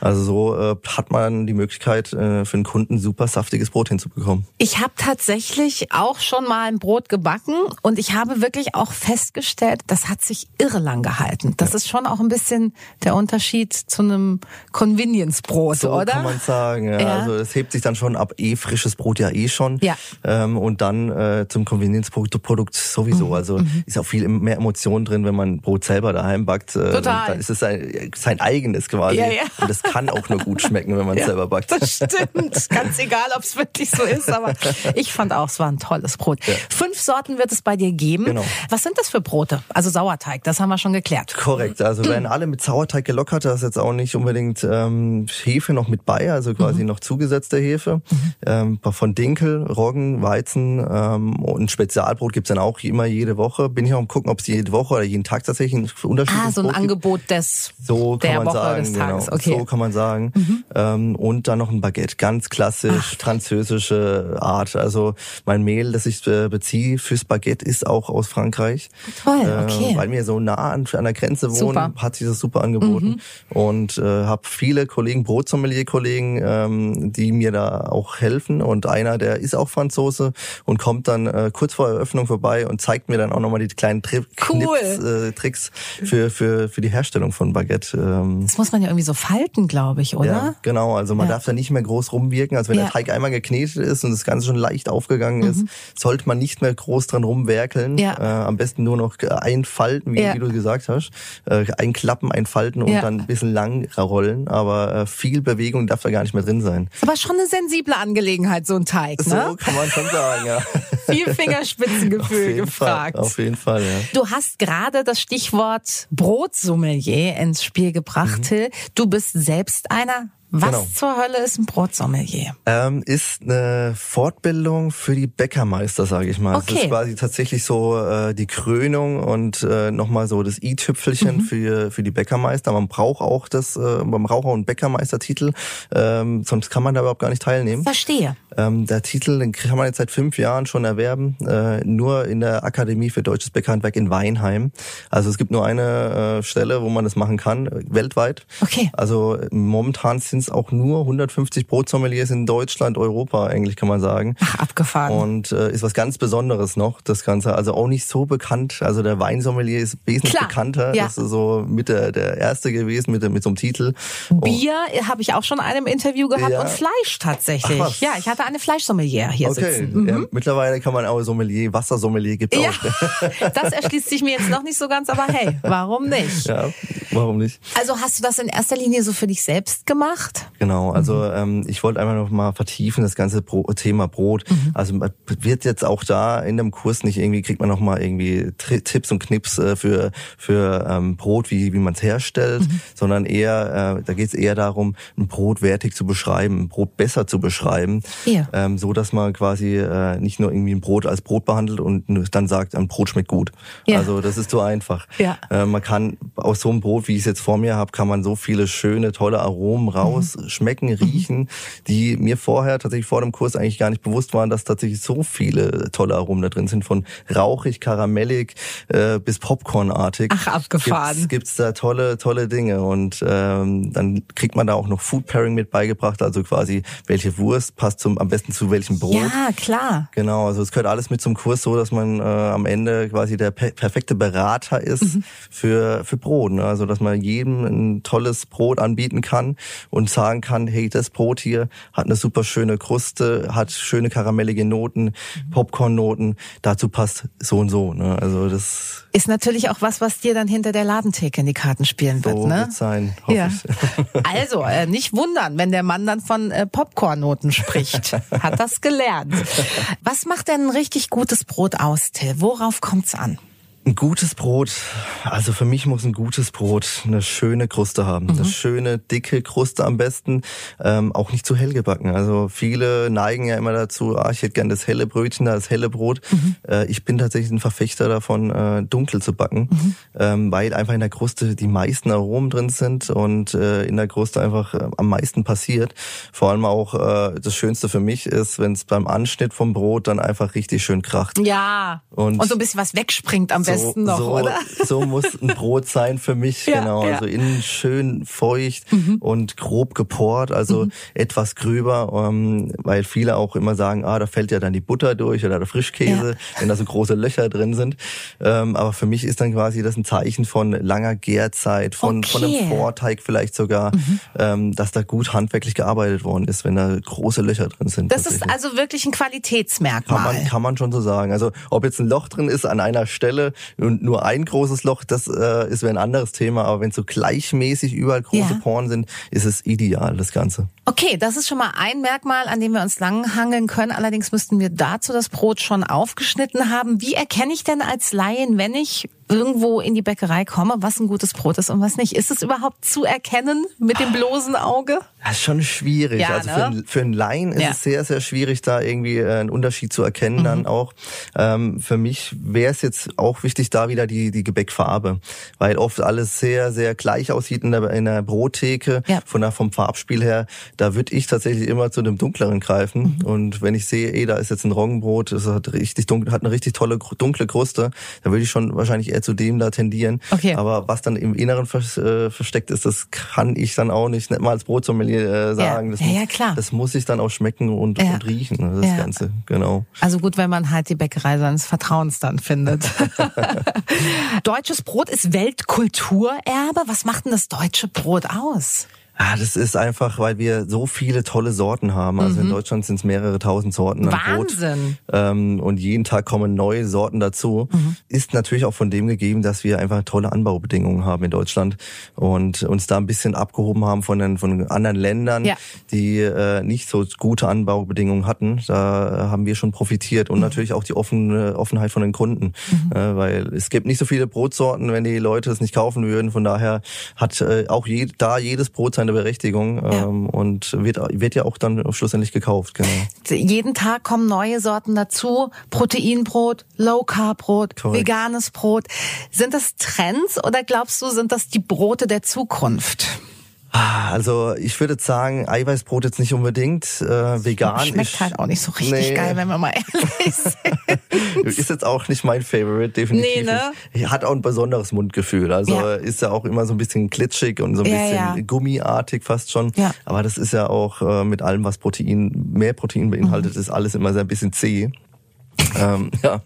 Speaker 3: Also so äh, hat man die Möglichkeit, äh, für den Kunden super saftiges Brot hinzubekommen.
Speaker 2: Ich habe tatsächlich auch schon mal ein Brot gebacken und ich habe wirklich auch festgestellt, das hat sich irre lang gehalten. Das ist schon auch ein bisschen der Unterschied zu einem Convenience-Brot,
Speaker 3: So
Speaker 2: oder?
Speaker 3: kann man sagen. Ja.
Speaker 2: Ja.
Speaker 3: Also es hebt sich dann schon ab. Eh frisches Brot ja eh schon.
Speaker 2: Ja.
Speaker 3: Ähm, und dann äh, zum Convenience-Produkt Produkt sowieso.
Speaker 2: Mhm.
Speaker 3: Also ist auch viel mehr Emotionen drin, wenn man Brot selber daheim backt. Äh,
Speaker 2: Total.
Speaker 3: Dann ist es sein, sein eigenes quasi.
Speaker 2: Ja, ja.
Speaker 3: Und das kann auch nur gut schmecken, wenn man es
Speaker 2: Ja,
Speaker 3: selber backt.
Speaker 2: Das stimmt. Ganz egal, ob es wirklich so ist, aber ich fand auch, es war ein tolles Brot. Fünf Sorten wird es bei dir geben.
Speaker 3: Genau.
Speaker 2: Was sind das für Brote? Also Sauerteig, das haben wir schon geklärt.
Speaker 3: Korrekt, also werden alle mit Sauerteig gelockert, da ist jetzt auch nicht unbedingt ähm, Hefe noch mit bei, also quasi noch zugesetzte Hefe. Ähm, von Dinkel, Roggen, Weizen ähm, und Spezialbrot gibt's dann auch immer jede Woche. Bin ich auch am gucken, ob es jede Woche oder jeden Tag tatsächlich ein unterschiedliches
Speaker 2: Ah, so ein
Speaker 3: Brot gibt.
Speaker 2: Angebot des
Speaker 3: So kann
Speaker 2: der
Speaker 3: man
Speaker 2: Woche
Speaker 3: sagen,
Speaker 2: des Tages.
Speaker 3: genau.
Speaker 2: Okay. Mhm.
Speaker 3: So kann man sagen. Ähm, und dann noch ein Baguette, ganz klassisch französische Art. Also mein Mehl, das ich äh, beziehe fürs Baguette, ist auch aus Frankreich.
Speaker 2: Toll, okay.
Speaker 3: Äh, weil wir so nah an, an der Grenze wohnen,
Speaker 2: Super. Mhm.
Speaker 3: hat sich das super angeboten. Und äh, habe viele Kollegen, Brotsommelier-Kollegen, ähm, die mir da auch helfen. Und einer, der ist auch Franzose und kommt dann äh, kurz vor Eröffnung vorbei und zeigt mir dann auch nochmal die kleinen Tri
Speaker 2: Cool.
Speaker 3: Knips, äh, Tricks für, für, für die Herstellung von Baguette. Ähm,
Speaker 2: Das muss man ja irgendwie so falten, glaube ich, oder?
Speaker 3: ja, genau. Also man
Speaker 2: Ja.
Speaker 3: darf da nicht mehr groß rumwirken. Also wenn
Speaker 2: Ja. Mhm.
Speaker 3: der Teig einmal geknetet ist und das Ganze schon leicht aufgegangen ist, sollte man nicht mehr groß dran rumwerkeln.
Speaker 2: Ja.
Speaker 3: Äh, am besten nur noch einfalten, wie, wie du gesagt hast. Äh, einklappen, einfalten und dann ein bisschen lang rollen. Aber äh, viel Bewegung darf da gar nicht mehr drin sein.
Speaker 2: Ist aber schon eine sensible Angelegenheit, so ein Teig,
Speaker 3: So
Speaker 2: ne?
Speaker 3: kann man schon sagen, ja.
Speaker 2: Viel Fingerspitzengefühl gefragt.
Speaker 3: Fall. Auf jeden Fall, ja.
Speaker 2: Du hast gerade das Stichwort Brotsommelier ins Spiel gebracht, Till. Du bist selbst einer. Was
Speaker 3: Genau.
Speaker 2: zur Hölle ist ein Brotsommelier?
Speaker 3: Ähm, ist eine Fortbildung für die Bäckermeister, sage ich mal.
Speaker 2: Okay.
Speaker 3: ist quasi tatsächlich so äh, die Krönung und äh, nochmal so das i-Tüpfelchen für, für die Bäckermeister. Man braucht auch das, äh, man braucht auch einen Bäckermeistertitel, ähm, sonst kann man da überhaupt gar nicht teilnehmen.
Speaker 2: Verstehe.
Speaker 3: Ähm, der Titel den kann man jetzt seit fünf Jahren schon erwerben, äh, nur in der Akademie für Deutsches Bäckerhandwerk in Weinheim. Also es gibt nur eine äh, Stelle, wo man das machen kann, äh, weltweit.
Speaker 2: Okay.
Speaker 3: Also momentan sind es auch nur 150 Brotsommeliers in Deutschland, Europa eigentlich kann man sagen.
Speaker 2: Ach, abgefahren.
Speaker 3: Und äh, ist was ganz Besonderes noch, das Ganze. Also auch nicht so bekannt. Also der Weinsommelier ist wesentlich
Speaker 2: Klar,
Speaker 3: bekannter.
Speaker 2: ja.
Speaker 3: Das ist so mit der, der erste gewesen, mit, mit so einem Titel.
Speaker 2: Bier habe ich auch schon in einem Interview gehabt
Speaker 3: Ja.
Speaker 2: und Fleisch tatsächlich.
Speaker 3: Ach,
Speaker 2: ja, ich hatte eine Fleischsommelier hier
Speaker 3: Okay,
Speaker 2: sitzen. Mhm.
Speaker 3: ja, mittlerweile kann man auch Sommelier, Wassersommelier gibt
Speaker 2: Ja,
Speaker 3: auch.
Speaker 2: das erschließt sich mir jetzt noch nicht so ganz, aber hey, warum nicht?
Speaker 3: Ja, warum nicht?
Speaker 2: Also hast du das in erster Linie so für dich selbst gemacht?
Speaker 3: Genau, also ähm, ich wollte einfach noch mal vertiefen das ganze Bro Thema Brot. Also man wird jetzt auch da in dem Kurs nicht irgendwie kriegt man noch mal irgendwie Tri Tipps und Knips äh, für für ähm, Brot, wie wie man es herstellt, sondern eher äh, da geht es eher darum, ein Brot wertig zu beschreiben, ein Brot besser zu beschreiben,
Speaker 2: Ja.
Speaker 3: Ähm, so dass man quasi äh, nicht nur irgendwie ein Brot als Brot behandelt und dann sagt, ein Brot schmeckt gut.
Speaker 2: Ja.
Speaker 3: Also das ist so einfach.
Speaker 2: Ja.
Speaker 3: Äh, man kann aus so einem Brot, wie ich es jetzt vor mir habe, kann man so viele schöne, tolle Aromen raus schmecken, riechen, die mir vorher tatsächlich vor dem Kurs eigentlich gar nicht bewusst waren, dass tatsächlich so viele tolle Aromen da drin sind, von rauchig, karamellig äh, bis Popcornartig.
Speaker 2: Ach, abgefahren.
Speaker 3: Gibt's, gibt's da tolle, tolle Dinge und ähm, dann kriegt man da auch noch Food Pairing mit beigebracht, also quasi welche Wurst passt zum am besten zu welchem Brot.
Speaker 2: Ja, klar.
Speaker 3: Genau, also es gehört alles mit zum Kurs so, dass man äh, am Ende quasi der per perfekte Berater ist für für Brot. Ne? Also dass man jedem ein tolles Brot anbieten kann und sagen kann, hey, das Brot hier hat eine super schöne Kruste, hat schöne karamellige Noten, Popcorn-Noten. Dazu passt so und so. Ne? Also das
Speaker 2: Ist natürlich auch was, was dir dann hinter der Ladentheke in die Karten spielen wird,
Speaker 3: so
Speaker 2: ne?
Speaker 3: wird sein, hoffe
Speaker 2: Ja.
Speaker 3: ich.
Speaker 2: Also, äh, nicht wundern, wenn der Mann dann von äh, Popcornnoten spricht. Hat das gelernt. Was macht denn ein richtig gutes Brot aus, Till? Worauf kommt's an?
Speaker 3: Ein gutes Brot, also für mich muss ein gutes Brot eine schöne Kruste haben. Mhm. Eine schöne, dicke Kruste am besten. Ähm, auch nicht zu hell gebacken. Also viele neigen ja immer dazu, ah, ich hätte gern das helle Brötchen, das helle Brot. Mhm. Äh, ich bin tatsächlich ein Verfechter davon, äh, dunkel zu backen, mhm. ähm, weil einfach in der Kruste die meisten Aromen drin sind und äh, in der Kruste einfach äh, am meisten passiert. Vor allem auch äh, das Schönste für mich ist, wenn es beim Anschnitt vom Brot dann einfach richtig schön kracht.
Speaker 2: Ja. Und, und so ein bisschen was wegspringt am besten besten noch,
Speaker 3: so,
Speaker 2: oder?
Speaker 3: So muss ein Brot sein für mich, ja, genau. Ja. Also innen schön feucht mhm. und grob geport, also mhm. etwas gröber, ähm, weil viele auch immer sagen, ah, da fällt ja dann die Butter durch oder der Frischkäse, ja. wenn da so große Löcher drin sind. Ähm, aber für mich ist dann quasi das ein Zeichen von langer Gärzeit, von, okay. von einem Vorteig vielleicht sogar, mhm. ähm, dass da gut handwerklich gearbeitet worden ist, wenn da große Löcher drin sind.
Speaker 2: Das ist also wirklich ein Qualitätsmerkmal.
Speaker 3: Kann man, kann man schon so sagen. Also ob jetzt ein Loch drin ist an einer Stelle, und nur ein großes Loch, das äh, ist ein anderes Thema. Aber wenn so gleichmäßig überall große ja. Poren sind, ist es ideal, das Ganze.
Speaker 2: Okay, das ist schon mal ein Merkmal, an dem wir uns langhangeln können. Allerdings müssten wir dazu das Brot schon aufgeschnitten haben. Wie erkenne ich denn als Laien, wenn ich irgendwo in die Bäckerei komme, was ein gutes Brot ist und was nicht? Ist es überhaupt zu erkennen mit dem bloßen Auge?
Speaker 3: Das ist schon schwierig. Ja, also ne? für, einen, für einen Laien ist ja. es sehr, sehr schwierig, da irgendwie äh, einen Unterschied zu erkennen mhm. dann auch. Ähm, für mich wäre es jetzt auch wichtig, da wieder die, die Gebäckfarbe, weil oft alles sehr, sehr gleich aussieht in der, in der Brottheke, ja. von der, vom Farbspiel her. Da würde ich tatsächlich immer zu dem dunkleren greifen. Mhm. Und wenn ich sehe, ey, da ist jetzt ein Roggenbrot, das hat richtig dunkel, hat eine richtig tolle dunkle Kruste, dann würde ich schon wahrscheinlich eher zu dem da tendieren. Okay. Aber was dann im Inneren äh, versteckt ist, das kann ich dann auch nicht, nicht mal als Brotsommelier äh, sagen.
Speaker 2: Ja.
Speaker 3: Das,
Speaker 2: ja, ja, klar.
Speaker 3: das muss ich dann auch schmecken und, ja. und riechen, ne, das ja. Ganze. Genau.
Speaker 2: Also gut, wenn man halt die Bäckerei seines Vertrauens dann findet. Deutsches Brot ist Weltkulturerbe. Was macht denn das deutsche Brot aus?
Speaker 3: Ah, das ist einfach, weil wir so viele tolle Sorten haben. Also mhm. in Deutschland sind es mehrere tausend Sorten
Speaker 2: an Wahnsinn.
Speaker 3: Brot. Ähm, und jeden Tag kommen neue Sorten dazu. Mhm. Ist natürlich auch von dem gegeben, dass wir einfach tolle Anbaubedingungen haben in Deutschland und uns da ein bisschen abgehoben haben von den von anderen Ländern, ja. die äh, nicht so gute Anbaubedingungen hatten. Da haben wir schon profitiert und mhm. natürlich auch die offene Offenheit von den Kunden, mhm. äh, weil es gibt nicht so viele Brotsorten, wenn die Leute es nicht kaufen würden. Von daher hat äh, auch je, da jedes Brot sein seine Berechtigung ja. ähm, und wird, wird ja auch dann schlussendlich gekauft. Genau.
Speaker 2: Jeden Tag kommen neue Sorten dazu. Proteinbrot, Low Carb Brot, Korrekt. veganes Brot. Sind das Trends oder glaubst du, sind das die Brote der Zukunft?
Speaker 3: Ah, also ich würde sagen, Eiweißbrot jetzt nicht unbedingt. Äh, vegan
Speaker 2: schmeckt
Speaker 3: ich,
Speaker 2: halt auch nicht so richtig nee. geil, wenn wir mal ehrlich sind.
Speaker 3: ist jetzt auch nicht mein Favorite, definitiv. Nee, ne? nicht. Hat auch ein besonderes Mundgefühl. Also ja. ist ja auch immer so ein bisschen glitschig und so ein ja, bisschen ja. gummiartig fast schon. Ja. Aber das ist ja auch äh, mit allem, was Protein, mehr Protein beinhaltet, mhm. ist alles immer sehr ein bisschen zäh ähm, ja,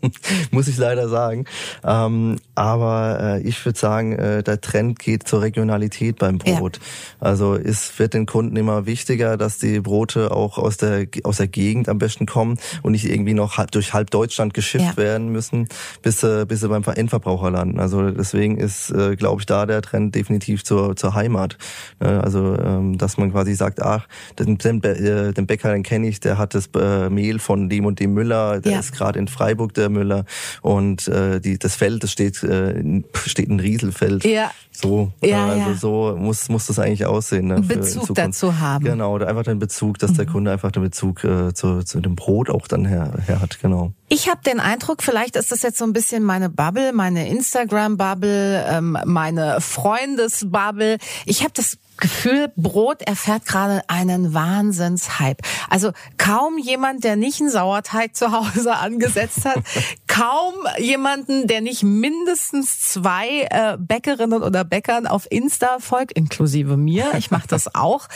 Speaker 3: muss ich leider sagen. Ähm, aber äh, ich würde sagen, äh, der Trend geht zur Regionalität beim Brot. Ja. Also es wird den Kunden immer wichtiger, dass die Brote auch aus der aus der Gegend am besten kommen und nicht irgendwie noch halb, durch halb Deutschland geschifft ja. werden müssen, bis äh, bis sie beim Endverbraucher landen. Also deswegen ist, äh, glaube ich, da der Trend definitiv zur zur Heimat. Äh, also ähm, dass man quasi sagt, ach, den, den, äh, den Bäcker, den kenne ich, der hat das äh, Mehl von dem und dem Müller, der ja. ist gerade in Freiburg der Müller und äh, die, das Feld, das steht, äh, steht ein Rieselfeld. Ja. So, ja, also ja. so muss, muss das eigentlich aussehen. Ne,
Speaker 2: Bezug dazu haben.
Speaker 3: Genau, einfach den Bezug, dass mhm. der Kunde einfach den Bezug äh, zu, zu dem Brot auch dann her, her hat, genau.
Speaker 2: Ich habe den Eindruck, vielleicht ist das jetzt so ein bisschen meine Bubble, meine Instagram-Bubble, ähm, meine Freundes-Bubble. Ich habe das Gefühl, Brot erfährt gerade einen Wahnsinnshype. Also kaum jemand, der nicht einen Sauerteig zu Hause angesetzt hat, kaum jemanden, der nicht mindestens zwei äh, Bäckerinnen oder Bäckern auf Insta folgt, inklusive mir. Ich mache das auch.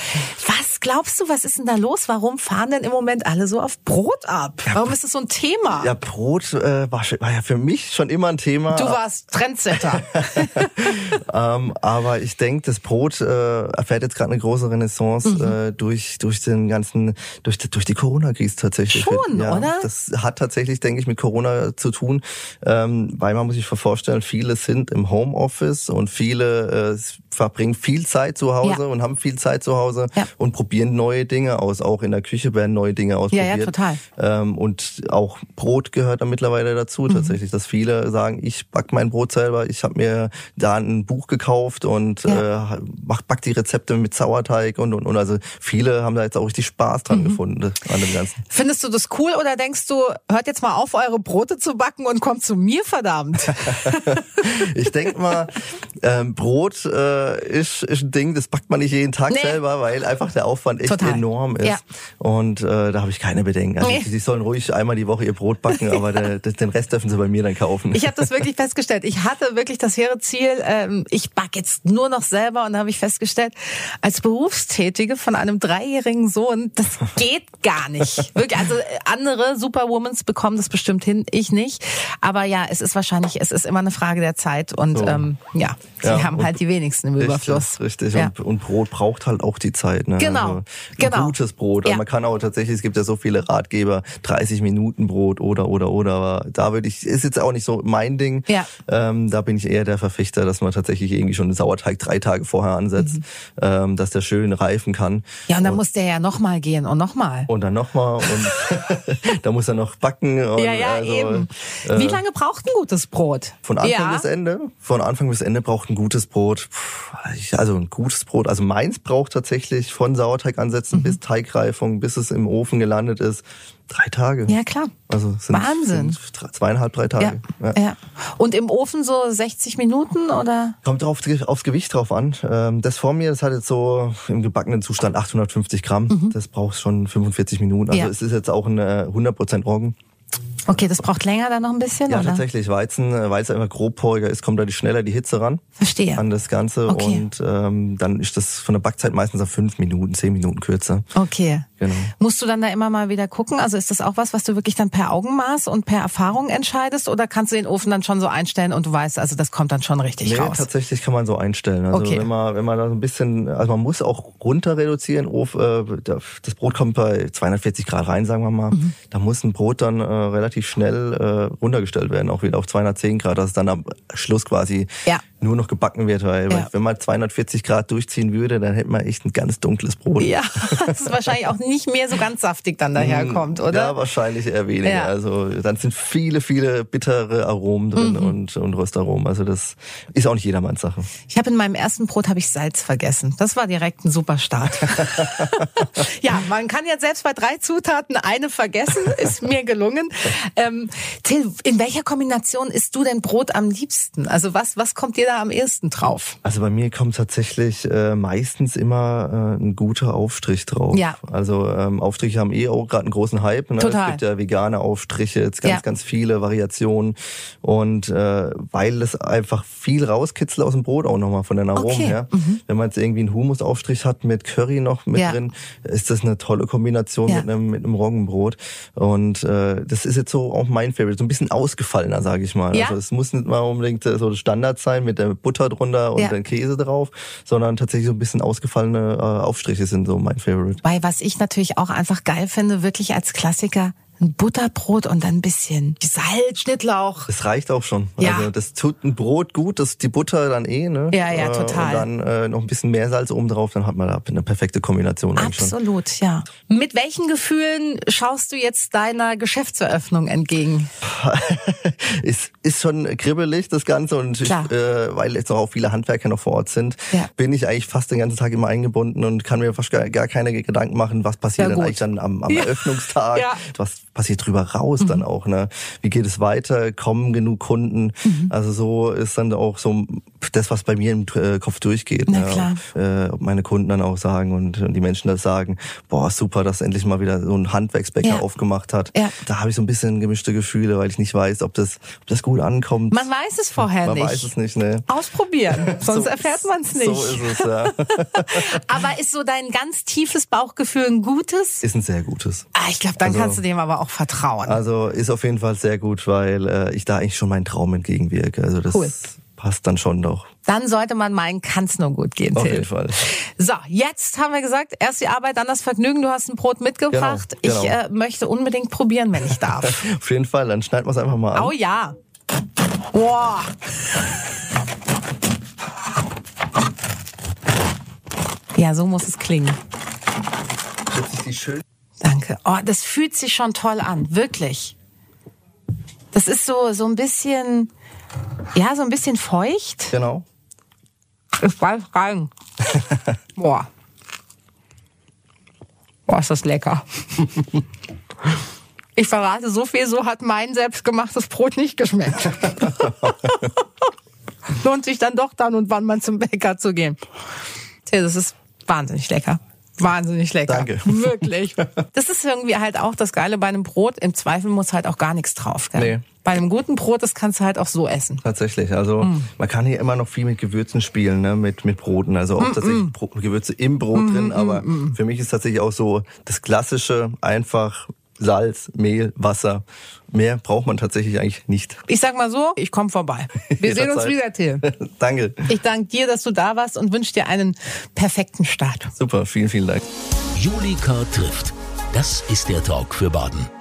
Speaker 2: Was glaubst du, was ist denn da los? Warum fahren denn im Moment alle so auf Brot ab? Warum ist das so ein Thema?
Speaker 3: Ja, Brot äh, war, war ja für mich schon immer ein Thema.
Speaker 2: Du warst Trendsetter.
Speaker 3: ähm, aber ich denke, das Brot äh, erfährt jetzt gerade eine große Renaissance mhm. äh, durch durch den ganzen durch durch die Corona-Krise tatsächlich.
Speaker 2: Schon,
Speaker 3: ja,
Speaker 2: oder?
Speaker 3: Das hat tatsächlich, denke ich, mit Corona zu tun, ähm, weil man muss sich vorstellen, viele sind im Homeoffice und viele äh, verbringen viel Zeit zu Hause ja. und haben viel Zeit zu Hause ja. und probieren neue Dinge aus. Auch in der Küche werden neue Dinge ausprobiert. Ja, ja,
Speaker 2: total.
Speaker 3: Ähm, und auch Brot gehört da mittlerweile dazu mhm. tatsächlich, dass viele sagen, ich back mein Brot selber, ich habe mir da ein Buch gekauft und ja. äh, back die Rezepte mit Sauerteig und, und, und. Also viele haben da jetzt auch richtig Spaß dran mhm. gefunden an dem Ganzen.
Speaker 2: Findest du das cool oder denkst du, hört jetzt mal auf, eure Brote zu backen und kommt zu mir, verdammt?
Speaker 3: ich denk mal, ähm, Brot äh, ist, ist ein Ding, das backt man nicht jeden Tag nee. selber, weil einfach der Aufwand echt Total. enorm ist. Ja. Und äh, da habe ich keine Bedenken. Also, nee. Sie sollen ruhig einmal die Woche ihr Brot backen, aber der, den Rest dürfen sie bei mir dann kaufen.
Speaker 2: Ich habe das wirklich festgestellt. Ich hatte wirklich das hehre Ziel, ähm, ich back jetzt nur noch selber und da habe ich festgestellt, als Berufstätige von einem dreijährigen Sohn, das geht gar nicht. Wirklich, also andere Superwomans bekommen das bestimmt hin, ich nicht. Aber ja, es ist wahrscheinlich, es ist immer eine Frage der Zeit und so. ähm, ja, sie ja, haben halt die wenigsten im Überfluss.
Speaker 3: Richtig, ja. und, und, Brot braucht halt auch die Zeit. Ne?
Speaker 2: Genau, also genau.
Speaker 3: Gutes Brot. Also ja. man kann auch tatsächlich, es gibt ja so viele Ratgeber, 30 Minuten Brot oder oder oder. Aber da würde ich, ist jetzt auch nicht so mein Ding.
Speaker 2: Ja.
Speaker 3: Ähm, da bin ich eher der Verfechter, dass man tatsächlich irgendwie schon den Sauerteig drei Tage vorher ansetzt, mhm. ähm, dass der schön reifen kann.
Speaker 2: Ja, und dann und, muss der ja nochmal gehen und nochmal.
Speaker 3: Und dann nochmal und da muss er noch backen. Und
Speaker 2: ja, ja, also, eben. Wie äh, lange braucht ein gutes Brot?
Speaker 3: Von Anfang ja. bis Ende? Von Anfang bis Ende braucht ein gutes Brot. Also ein gutes Brot. Also meins braucht tatsächlich von Sauerteig ansetzen mhm. bis Teigreifung, bis es im Ofen gelandet ist, Drei Tage.
Speaker 2: Ja, klar.
Speaker 3: Also sind,
Speaker 2: Wahnsinn.
Speaker 3: Sind zweieinhalb, drei Tage.
Speaker 2: Ja, ja. ja. Und im Ofen so 60 Minuten oder?
Speaker 3: Kommt drauf, aufs Gewicht drauf an. Ähm, das vor mir, das hat jetzt so im gebackenen Zustand 850 Gramm. Mhm. Das braucht schon 45 Minuten. Also ja. es ist jetzt auch ein 100% Roggen.
Speaker 2: Okay, das braucht länger dann noch ein bisschen,
Speaker 3: ja,
Speaker 2: oder?
Speaker 3: tatsächlich. Weizen, äh, weil es einfach grobporiger ist, kommt da die schneller die Hitze ran.
Speaker 2: Verstehe.
Speaker 3: An das Ganze. Okay. Und ähm, dann ist das von der Backzeit meistens auf fünf Minuten, zehn Minuten kürzer.
Speaker 2: Okay. Genau. Musst du dann da immer mal wieder gucken? Also ist das auch was, was du wirklich dann per Augenmaß und per Erfahrung entscheidest? Oder kannst du den Ofen dann schon so einstellen und du weißt, also das kommt dann schon richtig nee, raus?
Speaker 3: tatsächlich kann man so einstellen. Also okay. wenn man, wenn man da so ein bisschen, also man muss auch runter reduzieren. Äh, das Brot kommt bei 240 Grad rein, sagen wir mal. Mhm. Da muss ein Brot dann äh, relativ schnell äh, runtergestellt werden, auch wieder auf 210 Grad, dass es dann am Schluss quasi ja nur noch gebacken wird, weil ja. wenn man 240 Grad durchziehen würde, dann hätte man echt ein ganz dunkles Brot.
Speaker 2: Ja, das ist wahrscheinlich auch nicht mehr so ganz saftig dann daherkommt, oder?
Speaker 3: Ja, wahrscheinlich eher weniger. Ja. Also dann sind viele, viele bittere Aromen drin mhm. und, und Röstaromen. Also das ist auch nicht jedermanns Sache.
Speaker 2: Ich habe in meinem ersten Brot habe ich Salz vergessen. Das war direkt ein super Start. ja, man kann jetzt selbst bei drei Zutaten eine vergessen. Ist mir gelungen. Ähm, Till, in welcher Kombination isst du denn Brot am liebsten? Also was, was kommt dir da am ersten drauf?
Speaker 3: Also bei mir kommt tatsächlich äh, meistens immer äh, ein guter Aufstrich drauf.
Speaker 2: Ja.
Speaker 3: Also ähm, Aufstriche haben eh auch gerade einen großen Hype. Ne?
Speaker 2: Total.
Speaker 3: Es gibt ja vegane Aufstriche, jetzt ganz, ja. ganz viele Variationen. Und äh, weil es einfach viel rauskitzelt aus dem Brot auch nochmal von den Aromen okay. her. Mhm. Wenn man jetzt irgendwie einen Humusaufstrich hat mit Curry noch mit ja. drin, ist das eine tolle Kombination ja. mit einem mit einem Roggenbrot. Und äh, das ist jetzt so auch mein Favorite, so ein bisschen ausgefallener, sage ich mal.
Speaker 2: Ja.
Speaker 3: Also es muss nicht mal unbedingt äh, so Standard sein mit der Butter drunter und ja. dann Käse drauf, sondern tatsächlich so ein bisschen ausgefallene äh, Aufstriche sind so mein Favorite.
Speaker 2: Weil was ich natürlich auch einfach geil finde, wirklich als Klassiker, ein Butterbrot und dann ein bisschen Salz, Schnittlauch.
Speaker 3: Das reicht auch schon.
Speaker 2: Ja.
Speaker 3: Also das tut ein Brot gut, das die Butter dann eh, ne?
Speaker 2: Ja, ja, total.
Speaker 3: Und dann äh, noch ein bisschen mehr Salz oben drauf, dann hat man da eine perfekte Kombination.
Speaker 2: Absolut,
Speaker 3: schon.
Speaker 2: ja. Mit welchen Gefühlen schaust du jetzt deiner Geschäftseröffnung entgegen?
Speaker 3: ist, ist schon kribbelig, das Ganze. Und ich, äh, weil jetzt auch viele Handwerker noch vor Ort sind, ja. bin ich eigentlich fast den ganzen Tag immer eingebunden und kann mir fast gar, gar keine Gedanken machen, was passiert dann eigentlich dann am, am ja. Eröffnungstag. Ja. Was passiert drüber raus mhm. dann auch, ne? Wie geht es weiter? Kommen genug Kunden? Mhm. Also so ist dann auch so das, was bei mir im äh, Kopf durchgeht.
Speaker 2: Na, klar.
Speaker 3: Äh, ob meine Kunden dann auch sagen und, und die Menschen das sagen, boah, super, dass endlich mal wieder so ein Handwerksbäcker ja. aufgemacht hat.
Speaker 2: Ja.
Speaker 3: Da habe ich so ein bisschen gemischte Gefühle, weil ich nicht weiß, ob das, ob das gut ankommt.
Speaker 2: Man weiß es vorher
Speaker 3: man
Speaker 2: nicht.
Speaker 3: Man weiß es nicht, ne?
Speaker 2: Ausprobieren, sonst so, erfährt man es nicht.
Speaker 3: So ist es, ja.
Speaker 2: aber ist so dein ganz tiefes Bauchgefühl ein gutes?
Speaker 3: Ist ein sehr gutes.
Speaker 2: Ah, ich glaube, dann also, kannst du dem aber auch vertrauen.
Speaker 3: Also ist auf jeden Fall sehr gut, weil äh, ich da eigentlich schon meinen Traum entgegenwirke. Also das
Speaker 2: cool
Speaker 3: passt dann schon doch.
Speaker 2: Dann sollte man meinen, kann es nur gut gehen.
Speaker 3: Auf
Speaker 2: Till.
Speaker 3: jeden Fall.
Speaker 2: So, jetzt haben wir gesagt, erst die Arbeit, dann das Vergnügen. Du hast ein Brot mitgebracht.
Speaker 3: Genau,
Speaker 2: Ich
Speaker 3: genau.
Speaker 2: äh, möchte unbedingt probieren, wenn ich darf.
Speaker 3: Auf jeden Fall, dann schneiden wir es einfach mal an.
Speaker 2: oh ja. Boah. Ja, so muss es klingen.
Speaker 3: Setzt sich die schön
Speaker 2: Danke. Oh, das fühlt sich schon toll an, wirklich. Das ist so so ein bisschen, ja, so ein bisschen feucht.
Speaker 3: Genau.
Speaker 2: Ich weiß rein. Boah. Boah, ist das lecker. Ich verrate so viel, so hat mein selbstgemachtes Brot nicht geschmeckt. Lohnt sich dann doch dann und wann mal zum Bäcker zu gehen. Das ist wahnsinnig lecker. Wahnsinnig lecker.
Speaker 3: Danke.
Speaker 2: Wirklich. Das ist irgendwie halt auch das Geile bei einem Brot. Im Zweifel muss halt auch gar nichts drauf. Gell?
Speaker 3: Nee.
Speaker 2: Bei einem guten Brot, das kannst du halt auch so essen.
Speaker 3: Tatsächlich. Also
Speaker 2: Mm.
Speaker 3: man kann hier immer noch viel mit Gewürzen spielen, ne? mit, mit Broten. Also auch tatsächlich Bro Gewürze im Brot
Speaker 2: Mm,
Speaker 3: drin. Aber für mich ist tatsächlich auch so das Klassische einfach Salz, Mehl, Wasser. Mehr braucht man tatsächlich eigentlich nicht.
Speaker 2: Ich sag mal so, ich komme vorbei. Wir sehen uns wieder, Till.
Speaker 3: Danke.
Speaker 2: Ich danke dir, dass du da warst und wünsche dir einen perfekten Start.
Speaker 3: Super, vielen, vielen Dank.
Speaker 1: Julika trifft. Das ist der Talk für Baden.